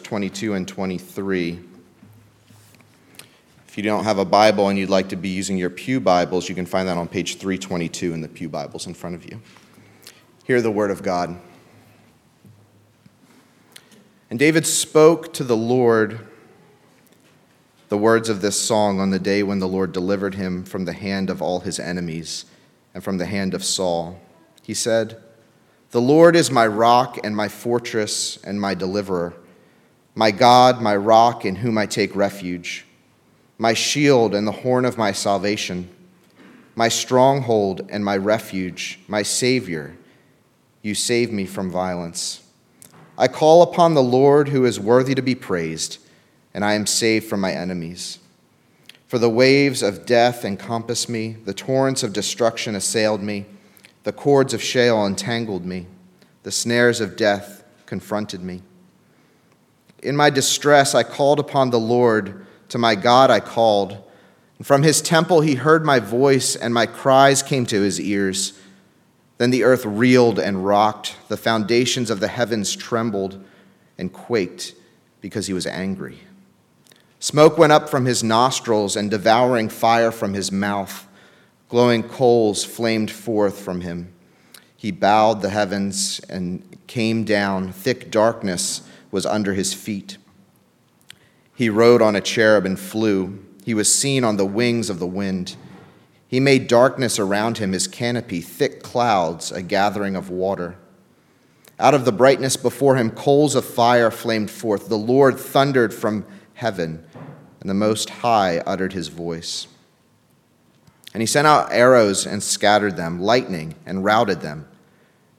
22 and 23. If you don't have a Bible and you'd like to be using your Pew Bibles, you can find that on page 322 in the Pew Bibles in front of you. Hear the word of God. And David spoke to the Lord the words of this song on the day when the Lord delivered him from the hand of all his enemies and from the hand of Saul. He said, The Lord is my rock and my fortress and my deliverer my God, my rock in whom I take refuge, my shield and the horn of my salvation, my stronghold and my refuge, my Savior, you save me from violence. I call upon the Lord who is worthy to be praised, and I am saved from my enemies. For the waves of death encompassed me, the torrents of destruction assailed me, the cords of Sheol entangled me, the snares of death confronted me. In my distress, I called upon the Lord. To my God, I called. And from his temple, he heard my voice, and my cries came to his ears. Then the earth reeled and rocked. The foundations of the heavens trembled and quaked because he was angry. Smoke went up from his nostrils, and devouring fire from his mouth. Glowing coals flamed forth from him. He bowed the heavens and came down. Thick darkness was under his feet. He rode on a cherub and flew. He was seen on the wings of the wind. He made darkness around him his canopy, thick clouds, a gathering of water. Out of the brightness before him, coals of fire flamed forth. The Lord thundered from heaven, and the Most High uttered his voice. And he sent out arrows and scattered them, lightning and routed them.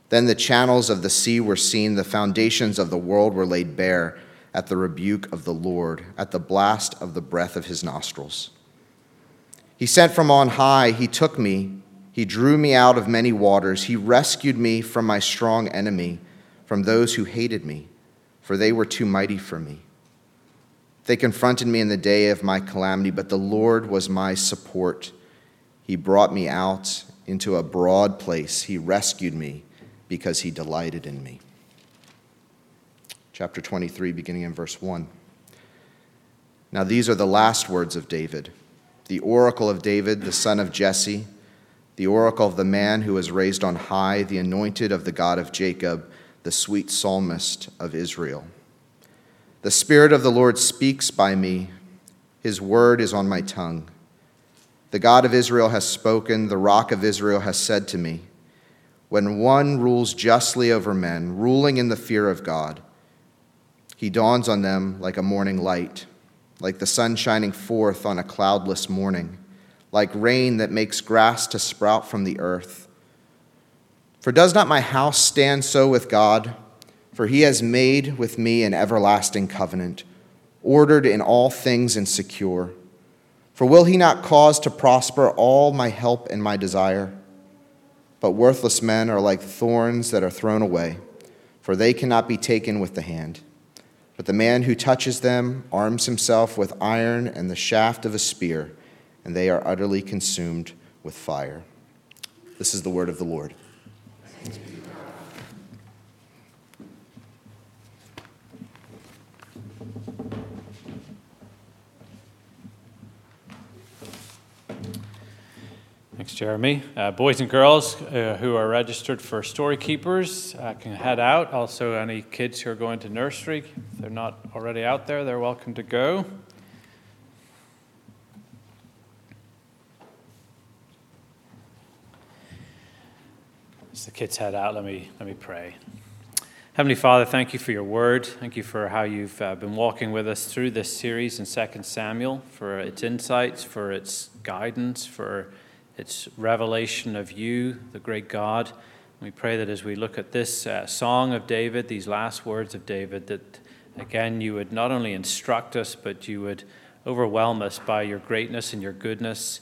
Then the channels of the sea were seen, the foundations of the world were laid bare at the rebuke of the Lord, at the blast of the breath of his nostrils. He sent from on high, he took me, he drew me out of many waters, he rescued me from my strong enemy, from those who hated me, for they were too mighty for me. They confronted me in the day of my calamity, but the Lord was my support. He brought me out into a broad place, he rescued me because he delighted in me. Chapter 23, beginning in verse 1. Now, these are the last words of David, the oracle of David, the son of Jesse, the oracle of the man who was raised on high, the anointed of the God of Jacob, the sweet psalmist of Israel. The Spirit of the Lord speaks by me, his word is on my tongue. The God of Israel has spoken, the rock of Israel has said to me, when one rules justly over men, ruling in the fear of God, he dawns on them like a morning light, like the sun shining forth on a cloudless morning, like rain that makes grass to sprout from the earth. For does not my house stand so with God? For he has made with me an everlasting covenant, ordered in all things and secure. For will he not cause to prosper all my help and my desire? But worthless men are like thorns that are thrown away, for they cannot be taken with the hand. But the man who touches them arms himself with iron and the shaft of a spear, and they are utterly consumed with fire. This is the word of the Lord. Jeremy. Uh, boys and girls uh, who are registered for Story Keepers uh, can head out. Also, any kids who are going to nursery, if they're not already out there, they're welcome to go. As the kids head out, let me, let me pray. Heavenly Father, thank you for your word. Thank you for how you've uh, been walking with us through this series in 2 Samuel, for its insights, for its guidance, for it's revelation of you, the great God. We pray that as we look at this uh, song of David, these last words of David, that again you would not only instruct us, but you would overwhelm us by your greatness and your goodness,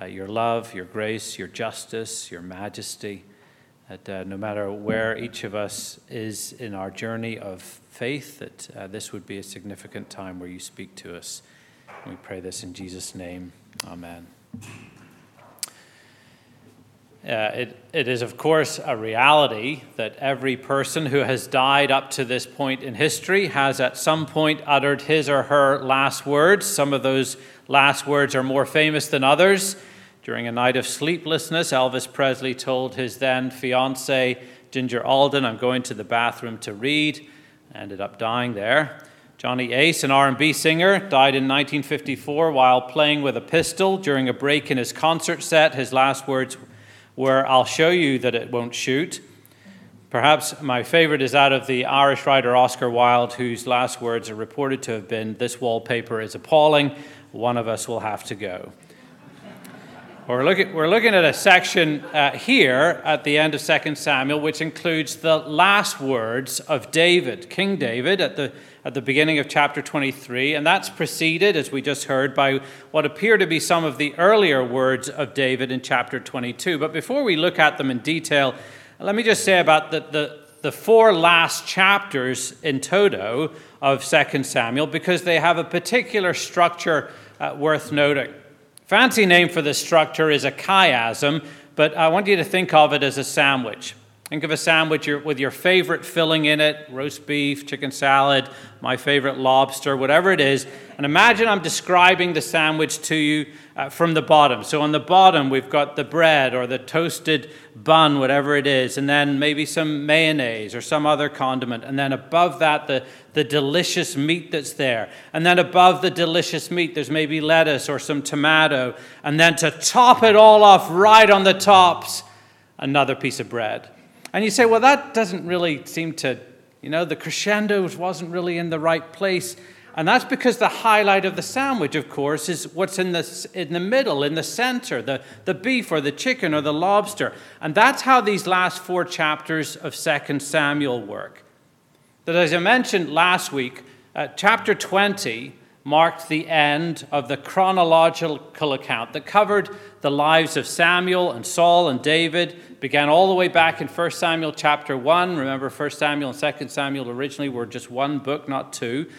uh, your love, your grace, your justice, your majesty. That uh, no matter where each of us is in our journey of faith, that uh, this would be a significant time where you speak to us. We pray this in Jesus' name. Amen. Uh, it, it is, of course, a reality that every person who has died up to this point in history has at some point uttered his or her last words. Some of those last words are more famous than others. During a night of sleeplessness, Elvis Presley told his then fiancee, Ginger Alden, I'm going to the bathroom to read. Ended up dying there. Johnny Ace, an R&B singer, died in 1954 while playing with a pistol during a break in his concert set. His last words were, I'll show you that it won't shoot. Perhaps my favorite is that of the Irish writer Oscar Wilde, whose last words are reported to have been, This wallpaper is appalling. One of us will have to go. We're looking, we're looking at a section uh, here at the end of 2 Samuel, which includes the last words of David, King David, at the at the beginning of chapter 23, and that's preceded, as we just heard, by what appear to be some of the earlier words of David in chapter 22. But before we look at them in detail, let me just say about the, the, the four last chapters in toto of 2 Samuel, because they have a particular structure uh, worth noting. Fancy name for this structure is a chiasm, but I want you to think of it as a sandwich. Think of a sandwich with your favorite filling in it roast beef, chicken salad, my favorite lobster, whatever it is. And imagine I'm describing the sandwich to you uh, from the bottom. So on the bottom, we've got the bread or the toasted bun, whatever it is, and then maybe some mayonnaise or some other condiment. And then above that, the, the delicious meat that's there. And then above the delicious meat, there's maybe lettuce or some tomato. And then to top it all off, right on the tops, another piece of bread. And you say, well, that doesn't really seem to, you know, the crescendo wasn't really in the right place. And that's because the highlight of the sandwich, of course, is what's in the, in the middle, in the center, the, the beef or the chicken or the lobster. And that's how these last four chapters of 2 Samuel work. That, as I mentioned last week, uh, chapter 20 marked the end of the chronological account that covered the lives of Samuel and Saul and David, began all the way back in 1 Samuel chapter 1. Remember, 1 Samuel and 2 Samuel originally were just one book, not two.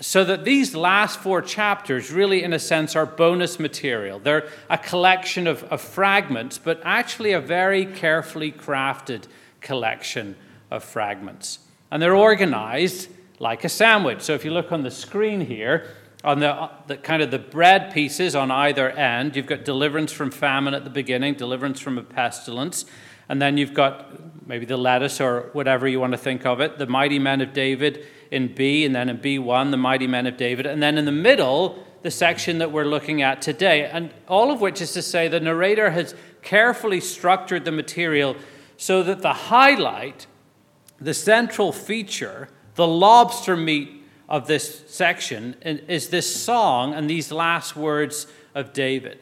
So that these last four chapters, really, in a sense, are bonus material. They're a collection of, of fragments, but actually a very carefully crafted collection of fragments. And they're organized like a sandwich. So if you look on the screen here, on the, the, kind of the bread pieces on either end, you've got deliverance from famine at the beginning, deliverance from a pestilence, and then you've got maybe the lettuce or whatever you want to think of it, the mighty men of David in B, and then in B1, the mighty men of David, and then in the middle, the section that we're looking at today. And all of which is to say the narrator has carefully structured the material so that the highlight, the central feature, the lobster meat of this section is this song and these last words of David.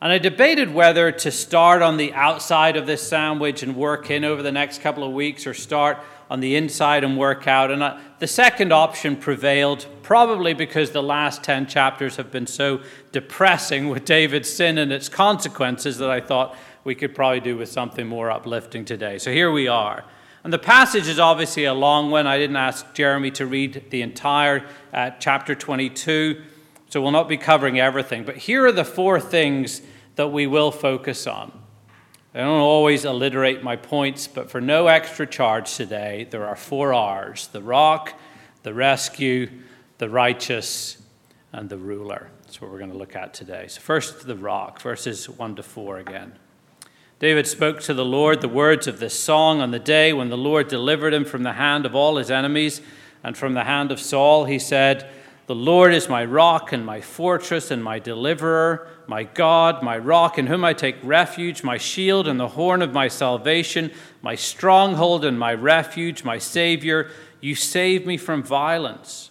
And I debated whether to start on the outside of this sandwich and work in over the next couple of weeks or start on the inside and work out. And I, the second option prevailed, probably because the last 10 chapters have been so depressing with David's sin and its consequences that I thought we could probably do with something more uplifting today. So here we are. And the passage is obviously a long one. I didn't ask Jeremy to read the entire uh, chapter 22, so we'll not be covering everything. But here are the four things that we will focus on. I don't always alliterate my points, but for no extra charge today, there are four R's the rock, the rescue, the righteous, and the ruler. That's what we're going to look at today. So, first, the rock, verses 1 to 4 again. David spoke to the Lord the words of this song on the day when the Lord delivered him from the hand of all his enemies and from the hand of Saul. He said, The Lord is my rock and my fortress and my deliverer, my God, my rock in whom I take refuge, my shield and the horn of my salvation, my stronghold and my refuge, my Savior. You save me from violence.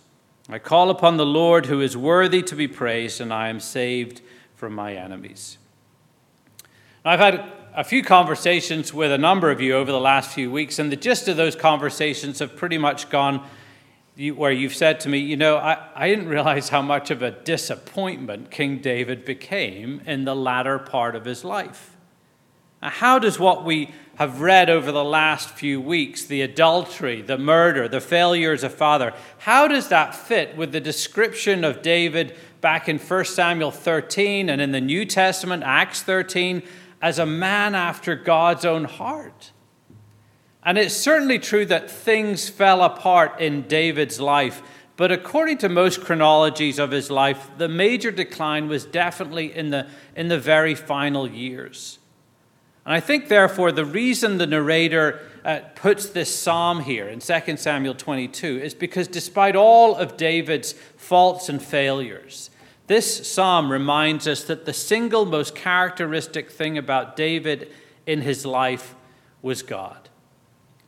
I call upon the Lord who is worthy to be praised, and I am saved from my enemies. I've had a few conversations with a number of you over the last few weeks, and the gist of those conversations have pretty much gone where you've said to me, You know, I, I didn't realize how much of a disappointment King David became in the latter part of his life. Now, how does what we have read over the last few weeks, the adultery, the murder, the failure as a father, how does that fit with the description of David back in 1 Samuel 13 and in the New Testament, Acts 13, as a man after God's own heart. And it's certainly true that things fell apart in David's life, but according to most chronologies of his life, the major decline was definitely in the, in the very final years. And I think, therefore, the reason the narrator uh, puts this psalm here in 2 Samuel 22 is because despite all of David's faults and failures, this psalm reminds us that the single most characteristic thing about David in his life was God.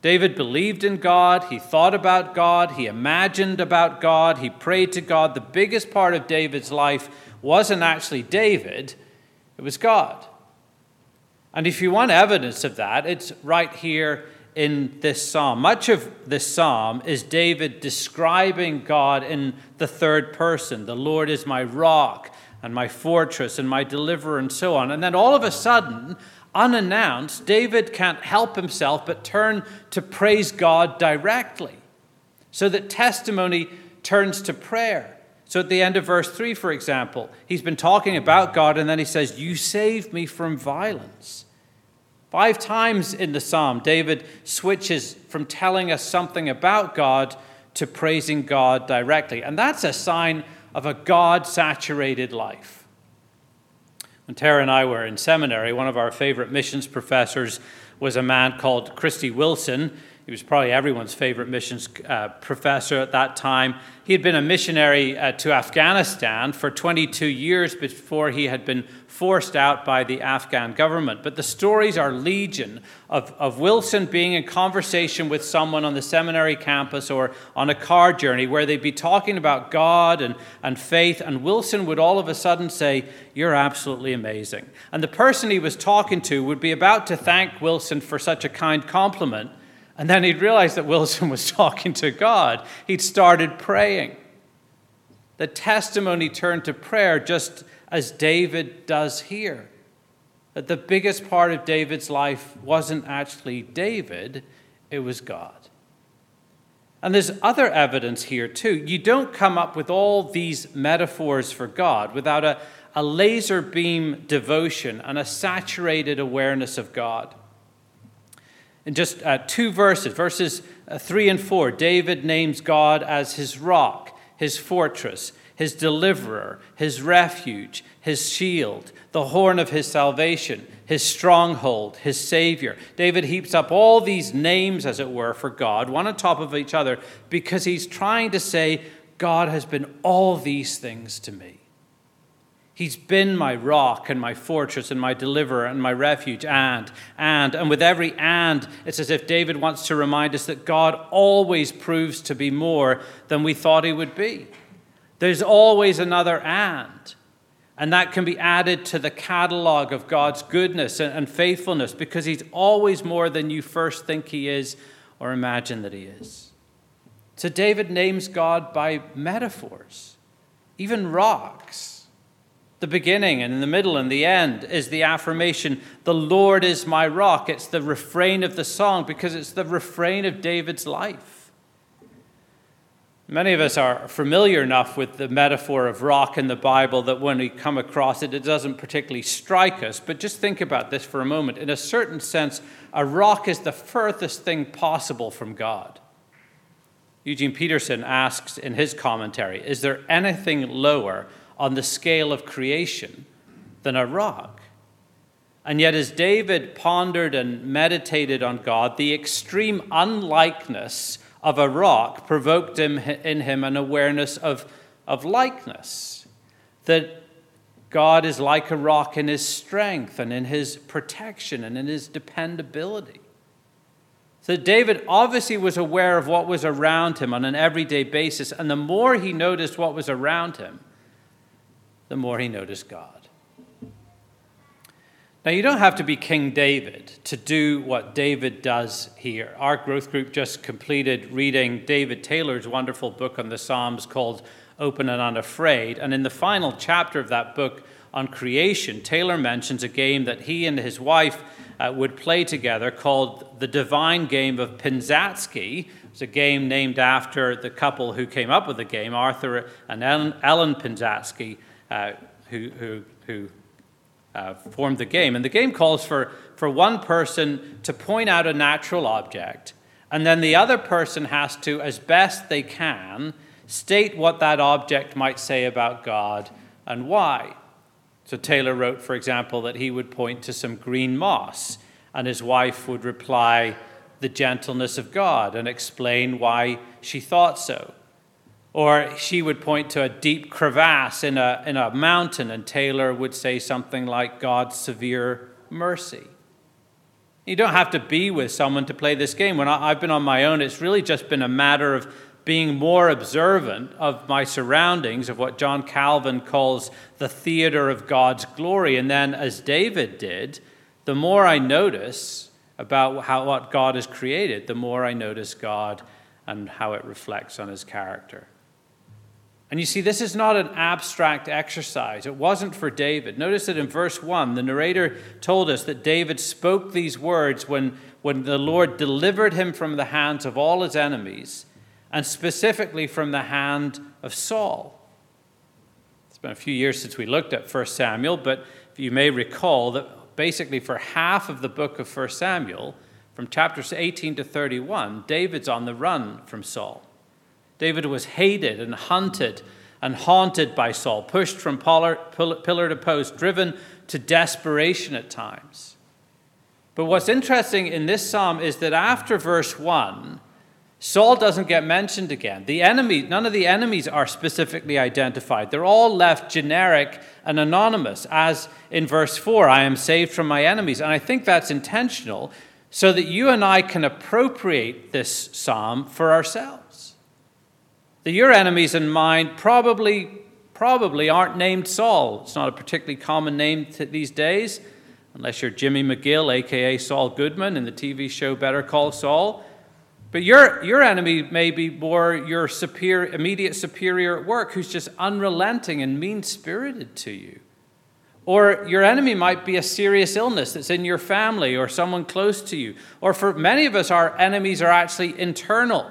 David believed in God, he thought about God, he imagined about God, he prayed to God. The biggest part of David's life wasn't actually David, it was God. And if you want evidence of that, it's right here in this psalm. Much of this psalm is David describing God in the third person. The Lord is my rock and my fortress and my deliverer, and so on. And then all of a sudden, unannounced, David can't help himself but turn to praise God directly. So that testimony turns to prayer. So at the end of verse 3, for example, he's been talking about God, and then he says, You saved me from violence. Five times in the psalm, David switches from telling us something about God to praising God directly. And that's a sign of a God saturated life. When Tara and I were in seminary, one of our favorite missions professors was a man called Christy Wilson. He was probably everyone's favorite missions uh, professor at that time. He had been a missionary uh, to Afghanistan for 22 years before he had been forced out by the Afghan government. But the stories are legion of, of Wilson being in conversation with someone on the seminary campus or on a car journey where they'd be talking about God and, and faith, and Wilson would all of a sudden say, You're absolutely amazing. And the person he was talking to would be about to thank Wilson for such a kind compliment. And then he'd realize that Wilson was talking to God. He'd started praying. The testimony turned to prayer just as David does here. That the biggest part of David's life wasn't actually David, it was God. And there's other evidence here too. You don't come up with all these metaphors for God without a, a laser beam devotion and a saturated awareness of God. In just uh, two verses, verses uh, 3 and 4, David names God as his rock, his fortress, his deliverer, his refuge, his shield, the horn of his salvation, his stronghold, his savior. David heaps up all these names, as it were, for God, one on top of each other, because he's trying to say, God has been all these things to me. He's been my rock and my fortress and my deliverer and my refuge, and, and, and with every and, it's as if David wants to remind us that God always proves to be more than we thought he would be. There's always another and. And that can be added to the catalog of God's goodness and faithfulness because He's always more than you first think He is or imagine that He is. So David names God by metaphors, even rocks. The beginning and in the middle and the end is the affirmation, The Lord is my rock. It's the refrain of the song because it's the refrain of David's life. Many of us are familiar enough with the metaphor of rock in the Bible that when we come across it, it doesn't particularly strike us. But just think about this for a moment. In a certain sense, a rock is the furthest thing possible from God. Eugene Peterson asks in his commentary Is there anything lower on the scale of creation than a rock? And yet, as David pondered and meditated on God, the extreme unlikeness of a rock provoked him, in him an awareness of, of likeness. That God is like a rock in his strength and in his protection and in his dependability. So David obviously was aware of what was around him on an everyday basis, and the more he noticed what was around him, the more he noticed God. Now, you don't have to be King David to do what David does here. Our growth group just completed reading David Taylor's wonderful book on the Psalms called Open and Unafraid. And in the final chapter of that book on creation, Taylor mentions a game that he and his wife uh, would play together called the Divine Game of Pinzatsky. It's a game named after the couple who came up with the game, Arthur and Ellen, Pinzatsky, uh, who, who, who uh, formed the game. And the game calls for, for one person to point out a natural object, and then the other person has to, as best they can, state what that object might say about God and why. So Taylor wrote, for example, that he would point to some green moss, and his wife would reply, the gentleness of God, and explain why she thought so. Or she would point to a deep crevasse in a, in a mountain, and Taylor would say something like God's severe mercy. You don't have to be with someone to play this game. When I, have been on my own, it's really just been a matter of being more observant of my surroundings, of what John Calvin calls the theater of God's glory. And then, as David did, the more I notice about how, what God has created, the more I notice God and how it reflects on his character. And you see, this is not an abstract exercise. It wasn't for David. Notice that in verse 1, the narrator told us that David spoke these words when, when the Lord delivered him from the hands of all his enemies, and specifically from the hand of Saul. It's been a few years since we looked at 1 Samuel, but you may recall that basically for half of the book of 1 Samuel, from chapters 18 to 31, David's on the run from Saul. David was hated and hunted and haunted by Saul, pushed from pillar, to post, driven to desperation at times. But what's interesting in this psalm is that after verse 1, Saul doesn't get mentioned again. The enemy, none of the enemies are specifically identified. They're all left generic and anonymous, as in verse 4, I am saved from my enemies. And I think that's intentional so that you and I can appropriate this psalm for ourselves that your enemies and mine probably, probably aren't named Saul. It's not a particularly common name these days, unless you're Jimmy McGill, aka Saul Goodman, in the TV show Better Call Saul. But your, your enemy may be more your superior, immediate superior at work who's just unrelenting and mean spirited to you. Or your enemy might be a serious illness that's in your family or someone close to you. Or for many of us, our enemies are actually internal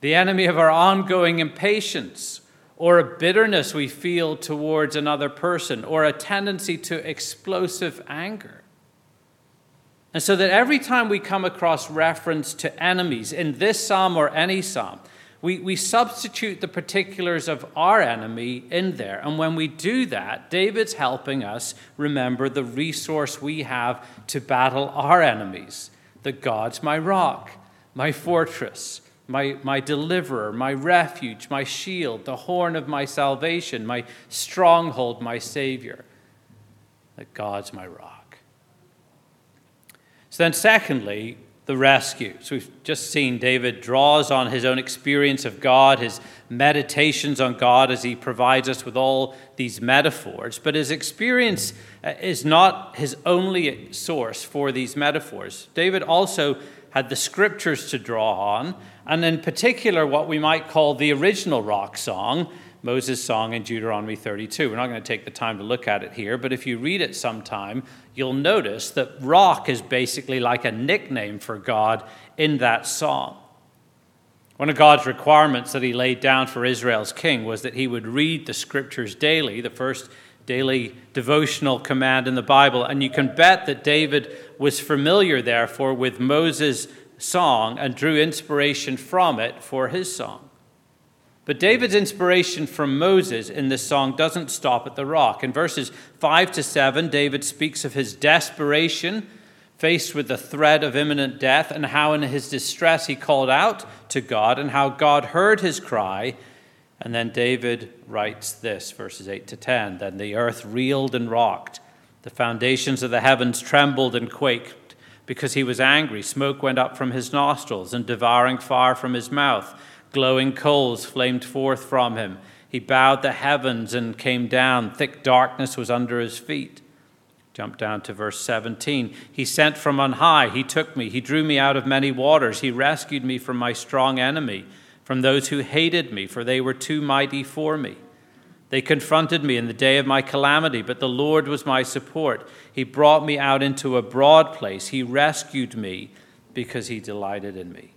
the enemy of our ongoing impatience, or a bitterness we feel towards another person, or a tendency to explosive anger. And so that every time we come across reference to enemies in this psalm or any psalm, we, we substitute the particulars of our enemy in there. And when we do that, David's helping us remember the resource we have to battle our enemies that God's my rock, my fortress, my, my deliverer, my refuge, my shield, the horn of my salvation, my stronghold, my Savior. That God's my rock. So then, secondly, the rescue. So we've just seen David draws on his own experience of God, his meditations on God as he provides us with all these metaphors. But his experience uh, is not his only source for these metaphors. David also had the scriptures to draw on, and in particular, what we might call the original rock song, Moses' song in Deuteronomy 32. We're not going to take the time to look at it here, but if you read it sometime, you'll notice that rock is basically like a nickname for God in that song. One of God's requirements that he laid down for Israel's king was that he would read the scriptures daily, the first daily devotional command in the Bible. And you can bet that David was familiar, therefore, with Moses' song and drew inspiration from it for his song. But David's inspiration from Moses in this song doesn't stop at the rock. In verses 5 to 7, David speaks of his desperation faced with the threat of imminent death and how in his distress he called out to God and how God heard his cry and then David writes this, verses 8 to 10 Then the earth reeled and rocked, the foundations of the heavens trembled and quaked, because he was angry. Smoke went up from his nostrils, and devouring fire from his mouth. Glowing coals flamed forth from him. He bowed the heavens and came down. Thick darkness was under his feet. Jump down to verse 17. He sent from on high. He took me. He drew me out of many waters. He rescued me from my strong enemy from those who hated me, for they were too mighty for me. They confronted me in the day of my calamity, but the Lord was my support. He brought me out into a broad place. He rescued me because he delighted in me.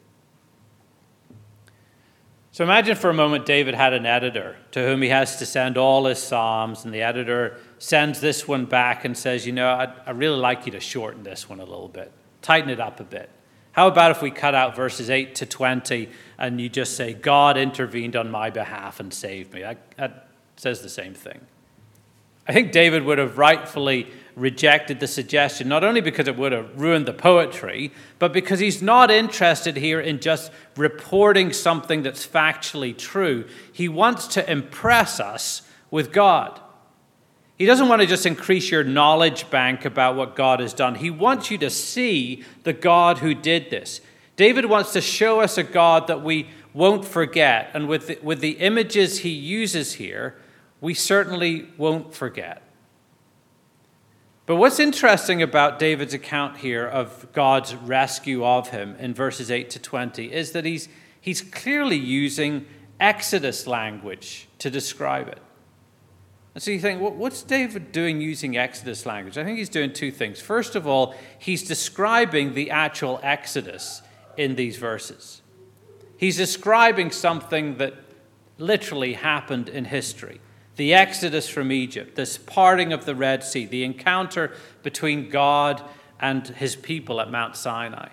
So imagine for a moment David had an editor to whom he has to send all his Psalms, and the editor sends this one back and says, You know, I'd, I'd really like you to shorten this one a little bit, tighten it up a bit. How about if we cut out verses 8 to 20 and you just say, God intervened on my behalf and saved me? That, says the same thing. I think David would have rightfully rejected the suggestion, not only because it would have ruined the poetry, but because he's not interested here in just reporting something that's factually true. He wants to impress us with God. He doesn't want to just increase your knowledge bank about what God has done. He wants you to see the God who did this. David wants to show us a God that we won't forget. And with the, with the images he uses here, we certainly won't forget. But what's interesting about David's account here of God's rescue of him in verses 8 to 20 is that he's, he's clearly using Exodus language to describe it. And so you think, what's David doing using Exodus language? I think he's doing two things. First of all, he's describing the actual Exodus in these verses. He's describing something that literally happened in history the Exodus from Egypt, this parting of the Red Sea, the encounter between God and his people at Mount Sinai.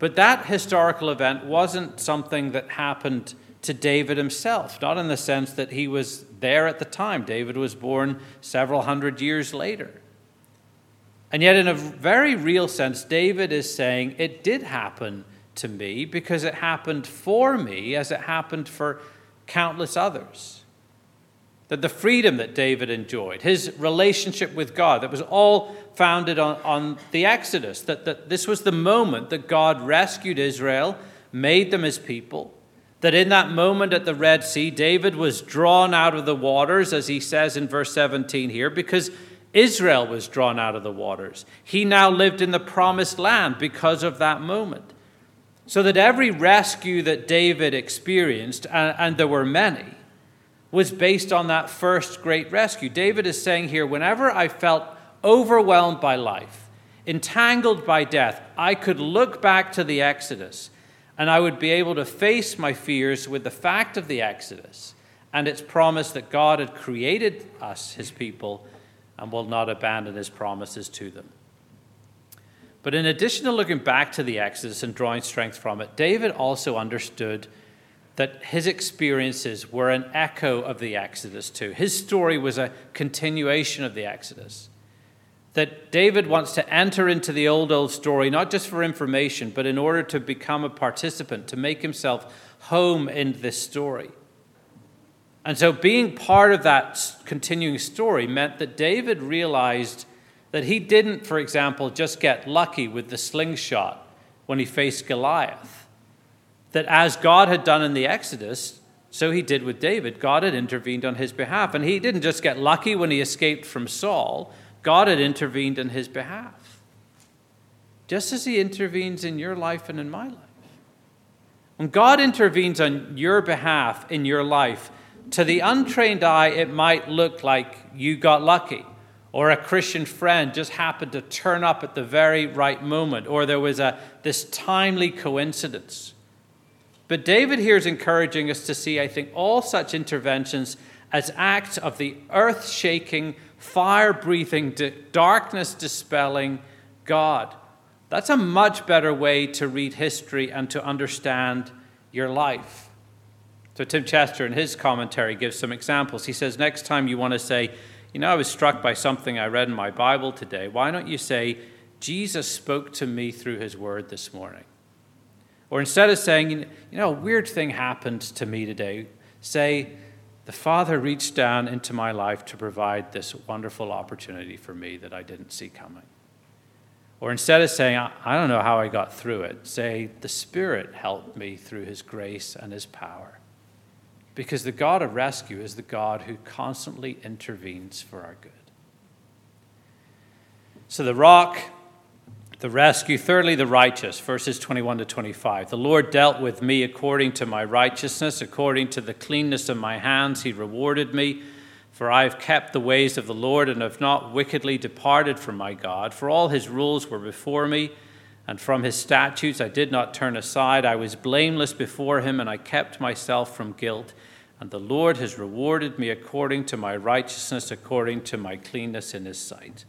But that historical event wasn't something that happened to David himself, not in the sense that he was there at the time. David was born several hundred years later. And yet, in a very real sense, David is saying, It did happen to me because it happened for me as it happened for countless others. That the freedom that David enjoyed, his relationship with God, that was all founded on, on the Exodus, that, that this was the moment that God rescued Israel, made them his people, that in that moment at the Red Sea, David was drawn out of the waters, as he says in verse 17 here, because Israel was drawn out of the waters. He now lived in the promised land because of that moment. So that every rescue that David experienced, and, and there were many, was based on that first great rescue. David is saying here whenever I felt overwhelmed by life, entangled by death, I could look back to the Exodus and I would be able to face my fears with the fact of the Exodus and its promise that God had created us, his people, and will not abandon his promises to them. But in addition to looking back to the Exodus and drawing strength from it, David also understood that his experiences were an echo of the Exodus, too. His story was a continuation of the Exodus that David wants to enter into the old, old story, not just for information, but in order to become a participant, to make himself home in this story. And so, being part of that continuing story meant that David realized that he didn't, for example, just get lucky with the slingshot when he faced Goliath. That as God had done in the Exodus, so he did with David. God had intervened on his behalf. And he didn't just get lucky when he escaped from Saul, God had intervened in his behalf, just as he intervenes in your life and in my life. When God intervenes on your behalf in your life, to the untrained eye, it might look like you got lucky, or a Christian friend just happened to turn up at the very right moment, or there was a, this timely coincidence. But David here is encouraging us to see, I think, all such interventions as acts of the earth shaking, fire breathing, darkness dispelling God. That's a much better way to read history and to understand your life. So, Tim Chester, in his commentary, gives some examples. He says, Next time you want to say, You know, I was struck by something I read in my Bible today, why don't you say, Jesus spoke to me through his word this morning? Or instead of saying, You know, a weird thing happened to me today, say, the Father reached down into my life to provide this wonderful opportunity for me that I didn't see coming. Or instead of saying, I don't know how I got through it, say, The Spirit helped me through His grace and His power. Because the God of rescue is the God who constantly intervenes for our good. So the rock the rescue. Thirdly, the righteous, verses 21 to 25. The Lord dealt with me according to my righteousness, according to the cleanness of my hands, he rewarded me. For I have kept the ways of the Lord and have not wickedly departed from my God. For all his rules were before me, and from his statutes I did not turn aside. I was blameless before him, and I kept myself from guilt. And the Lord has rewarded me according to my righteousness, according to my cleanness in his sight.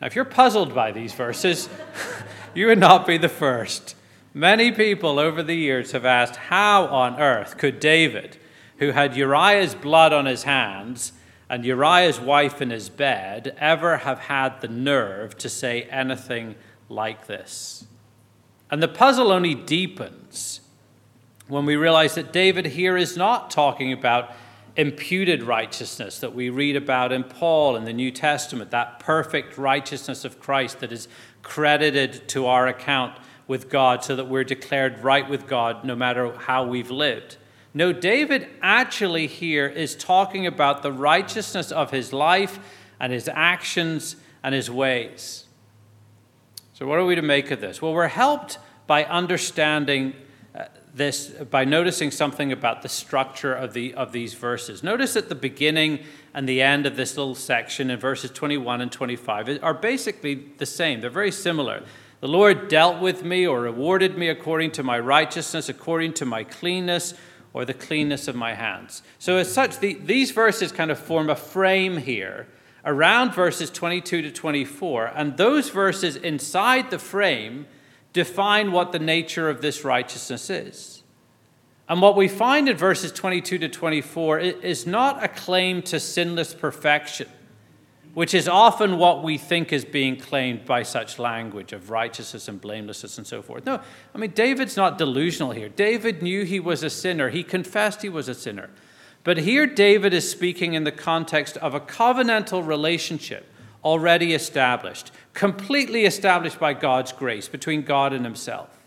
Now, if you're puzzled by these verses, you would not be the first. Many people over the years have asked, How on earth could David, who had Uriah's blood on his hands and Uriah's wife in his bed, ever have had the nerve to say anything like this? And the puzzle only deepens when we realize that David here is not talking about imputed righteousness that we read about in Paul in the New Testament, that perfect righteousness of Christ that is credited to our account with God so that we're declared right with God no matter how we've lived. No, David actually here is talking about the righteousness of his life and his actions and his ways. So, what are we to make of this? Well, we're helped by understanding uh, this by noticing something about the structure of, the, of these verses. Notice at the beginning and the end of this little section in verses 21 and 25 are basically the same. They're very similar. The Lord dealt with me or rewarded me according to my righteousness, according to my cleanness, or the cleanness of my hands. So, as such, the, these verses kind of form a frame here around verses 22 to 24, and those verses inside the frame define what the nature of this righteousness is. And what we find in verses 22 to 24 is not a claim to sinless perfection which is often what we think is being claimed by such language of righteousness and blamelessness and so forth. No, I mean, David's not delusional here. David knew he was a sinner, he confessed he was a sinner. But here, David is speaking in the context of a covenantal relationship already established, completely established by God's grace between God and himself.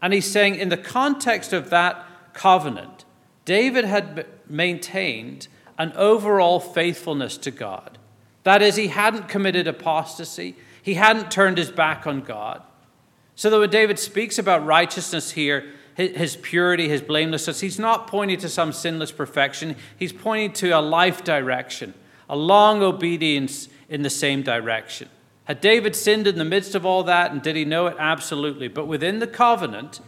And he's saying, in the context of that covenant, David had maintained an overall faithfulness to God. That is, he hadn't committed apostasy, he hadn't turned his back on God. So that when David speaks about righteousness here, his purity, his blamelessness, he's not pointing to some sinless perfection. He's pointing to a life direction, a long obedience in the same direction. Had David sinned in the midst of all that, and did he know it? Absolutely. But within the covenant,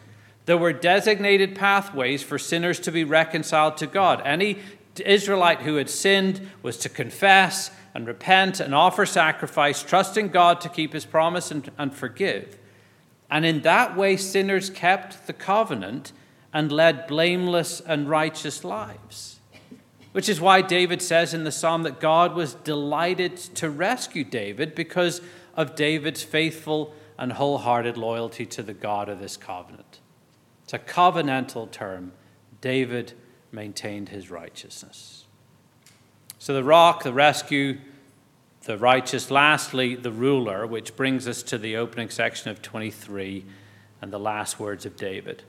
there were designated pathways for sinners to be reconciled to God. Any Israelite who had sinned was to confess and repent and offer sacrifice, trusting God to keep his promise and, and forgive. And in that way, sinners kept the covenant and led blameless and righteous lives. Which is why David says in the psalm that God was delighted to rescue David because of David's faithful and wholehearted loyalty to the God of this covenant. It's a covenantal term. David maintained his righteousness. So the rock, the rescue, the righteous, lastly, the ruler, which brings us to the opening section of 23 and the last words of David.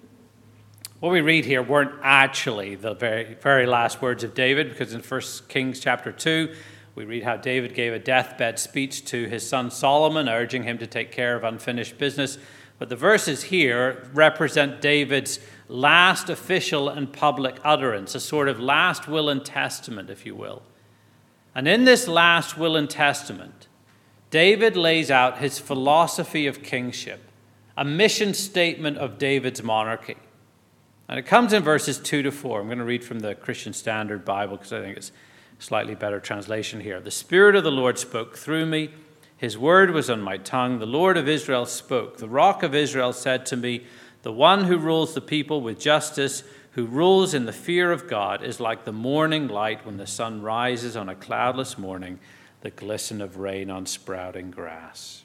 What we read here weren't actually the very, very last words of David, because in 1 Kings chapter 2, we read how David gave a deathbed speech to his son Solomon, urging him to take care of unfinished business. But the verses here represent David's last official and public utterance, a sort of last will and testament, if you will. And in this last will and testament, David lays out his philosophy of kingship, a mission statement of David's monarchy. And it comes in verses 2 to 4. I'm going to read from the Christian Standard Bible because I think it's slightly better translation here. The Spirit of the Lord spoke through me. His word was on my tongue. The Lord of Israel spoke. The rock of Israel said to me, The one who rules the people with justice, who rules in the fear of God is like the morning light when the sun rises on a cloudless morning, the glisten of rain on sprouting grass.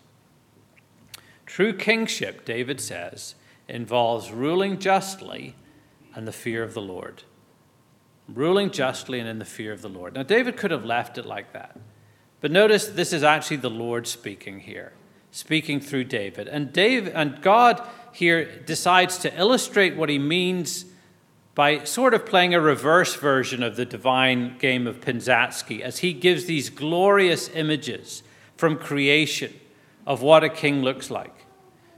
True kingship, David says, involves ruling justly and the fear of the Lord. Ruling justly and in the fear of the Lord. Now, David could have left it like that. But notice this is actually the Lord speaking here, speaking through David. And, David, and God here decides to illustrate what he means by sort of playing a reverse version of the divine game of Pinzatsky as he gives these glorious images from creation of what a king looks like.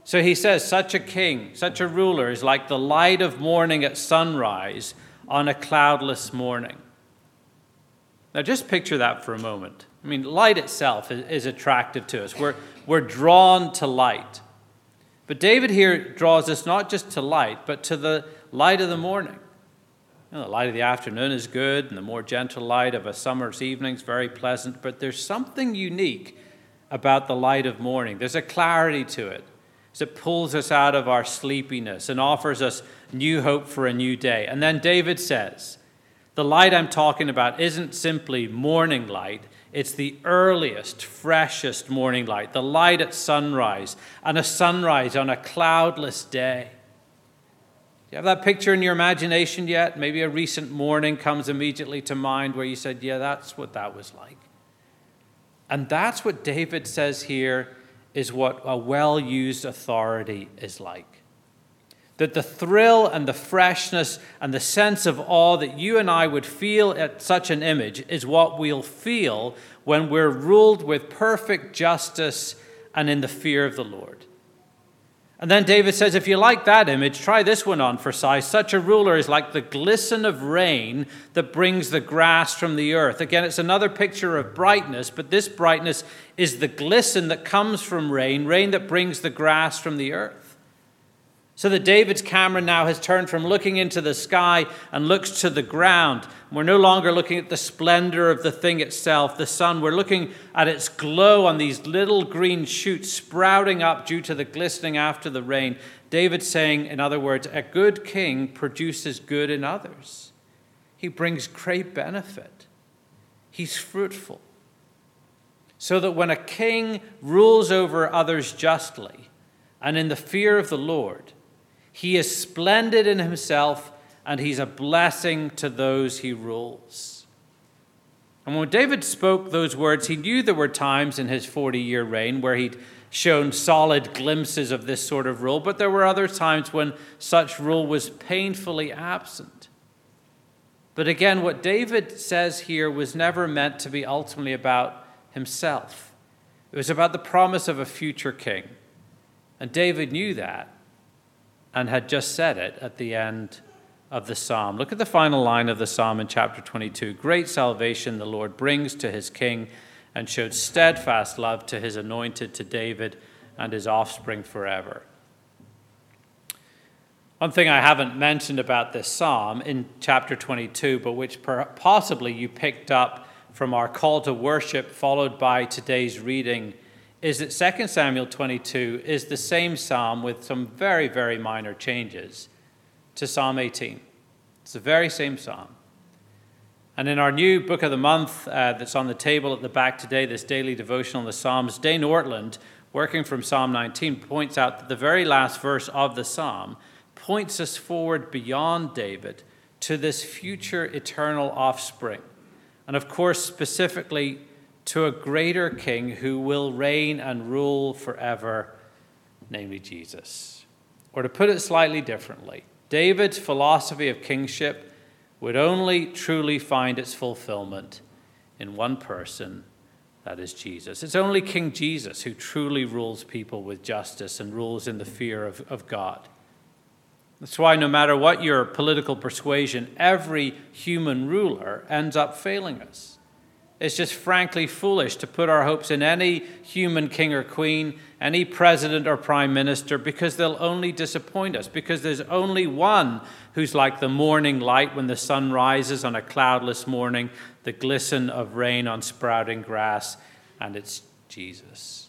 So he says, Such a king, such a ruler is like the light of morning at sunrise on a cloudless morning. Now, just picture that for a moment. I mean, light itself is, attractive to us. We're, we're drawn to light. But David here draws us not just to light, but to the light of the morning. You know, the light of the afternoon is good, and the more gentle light of a summer's evening is very pleasant, but there's something unique about the light of morning. There's a clarity to it. as It pulls us out of our sleepiness and offers us new hope for a new day. And then David says, The light I'm talking about isn't simply morning light, it's the earliest, freshest morning light, the light at sunrise, and a sunrise on a cloudless day you have that picture in your imagination yet? Maybe a recent morning comes immediately to mind where you said, Yeah, that's what that was like. And that's what David says here is what a well used authority is like. That the thrill and the freshness and the sense of awe that you and I would feel at such an image is what we'll feel when we're ruled with perfect justice and in the fear of the Lord. And then David says, if you like that image, try this one on for size. Such a ruler is like the glisten of rain that brings the grass from the earth. Again, it's another picture of brightness, but this brightness is the glisten that comes from rain, rain that brings the grass from the earth. So that David's camera now has turned from looking into the sky and looks to the ground. We're no longer looking at the splendor of the thing itself, the sun. We're looking at its glow on these little green shoots sprouting up due to the glistening after the rain. David's saying, in other words, a good king produces good in others. He brings great benefit. He's fruitful. So that when a king rules over others justly and in the fear of the Lord, he is splendid in himself, and he's a blessing to those he rules. And when David spoke those words, he knew there were times in his 40 year reign where he'd shown solid glimpses of this sort of rule, but there were other times when such rule was painfully absent. But again, what David says here was never meant to be ultimately about himself. It was about the promise of a future king. And David knew that and had just said it at the end of the psalm. Look at the final line of the psalm in chapter 22. Great salvation the Lord brings to his king and showed steadfast love to his anointed, to David and his offspring forever. One thing I haven't mentioned about this psalm in chapter 22, but which possibly you picked up from our call to worship, followed by today's reading is that 2 Samuel 22 is the same psalm with some very, very minor changes to Psalm 18. It's the very same psalm. And in our new book of the month uh, that's on the table at the back today, this daily devotion on the Psalms, Dane Ortlund, working from Psalm 19, points out that the very last verse of the psalm points us forward beyond David to this future eternal offspring. And of course, specifically, to a greater king who will reign and rule forever, namely Jesus. Or to put it slightly differently, David's philosophy of kingship would only truly find its fulfillment in one person, that is Jesus. It's only King Jesus who truly rules people with justice and rules in the fear of, of God. That's why, no matter what your political persuasion, every human ruler ends up failing us. It's just frankly foolish to put our hopes in any human king or queen, any president or prime minister, because they'll only disappoint us, because there's only one who's like the morning light when the sun rises on a cloudless morning, the glisten of rain on sprouting grass, and it's Jesus.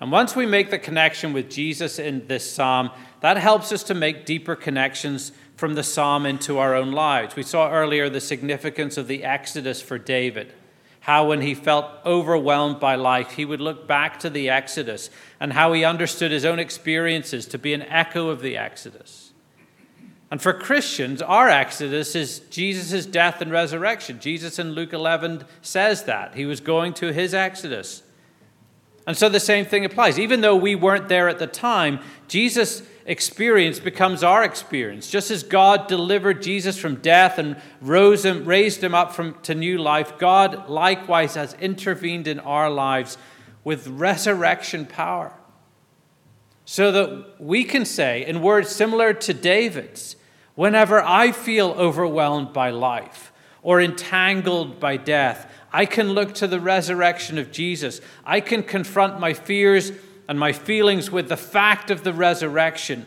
And once we make the connection with Jesus in this psalm, that helps us to make deeper connections from the psalm into our own lives. We saw earlier the significance of the Exodus for David. How, when he felt overwhelmed by life, he would look back to the Exodus and how he understood his own experiences to be an echo of the Exodus. And for Christians, our Exodus is Jesus' death and resurrection. Jesus in Luke 11 says that. He was going to his Exodus. And so the same thing applies. Even though we weren't there at the time, Jesus' experience becomes our experience. Just as God delivered Jesus from death and rose him, raised him up from, to new life, God likewise has intervened in our lives with resurrection power. So that we can say, in words similar to David's, whenever I feel overwhelmed by life or entangled by death, I can look to the resurrection of Jesus. I can confront my fears and my feelings with the fact of the resurrection.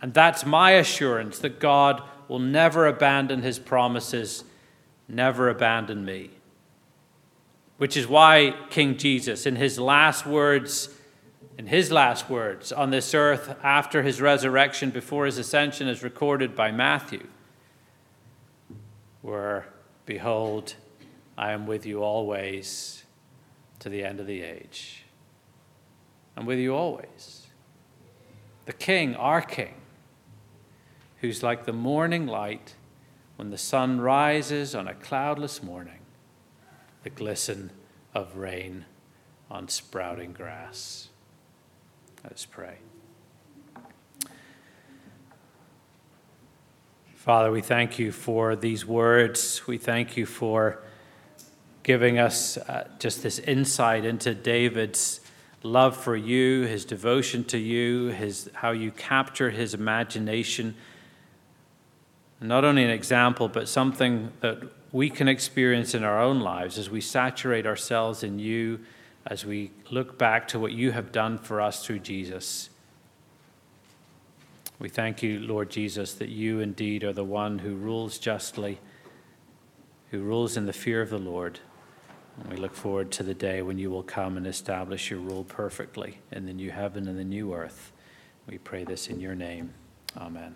And that's my assurance that God will never abandon his promises, never abandon me. Which is why King Jesus, in his last words, in his last words on this earth after his resurrection, before his ascension, is recorded by Matthew, where, Behold, I am with you always to the end of the age. I'm with you always. The King, our King, who's like the morning light when the sun rises on a cloudless morning, the glisten of rain on sprouting grass. Let's pray. Father, we thank you for these words. We thank you for giving us uh, just this insight into David's love for you, his devotion to you, his, how you capture his imagination. Not only an example, but something that we can experience in our own lives as we saturate ourselves in you, as we look back to what you have done for us through Jesus. We thank you, Lord Jesus, that you indeed are the one who rules justly, who rules in the fear of the Lord. And we look forward to the day when you will come and establish your rule perfectly in the new heaven and the new earth. We pray this in your name. Amen.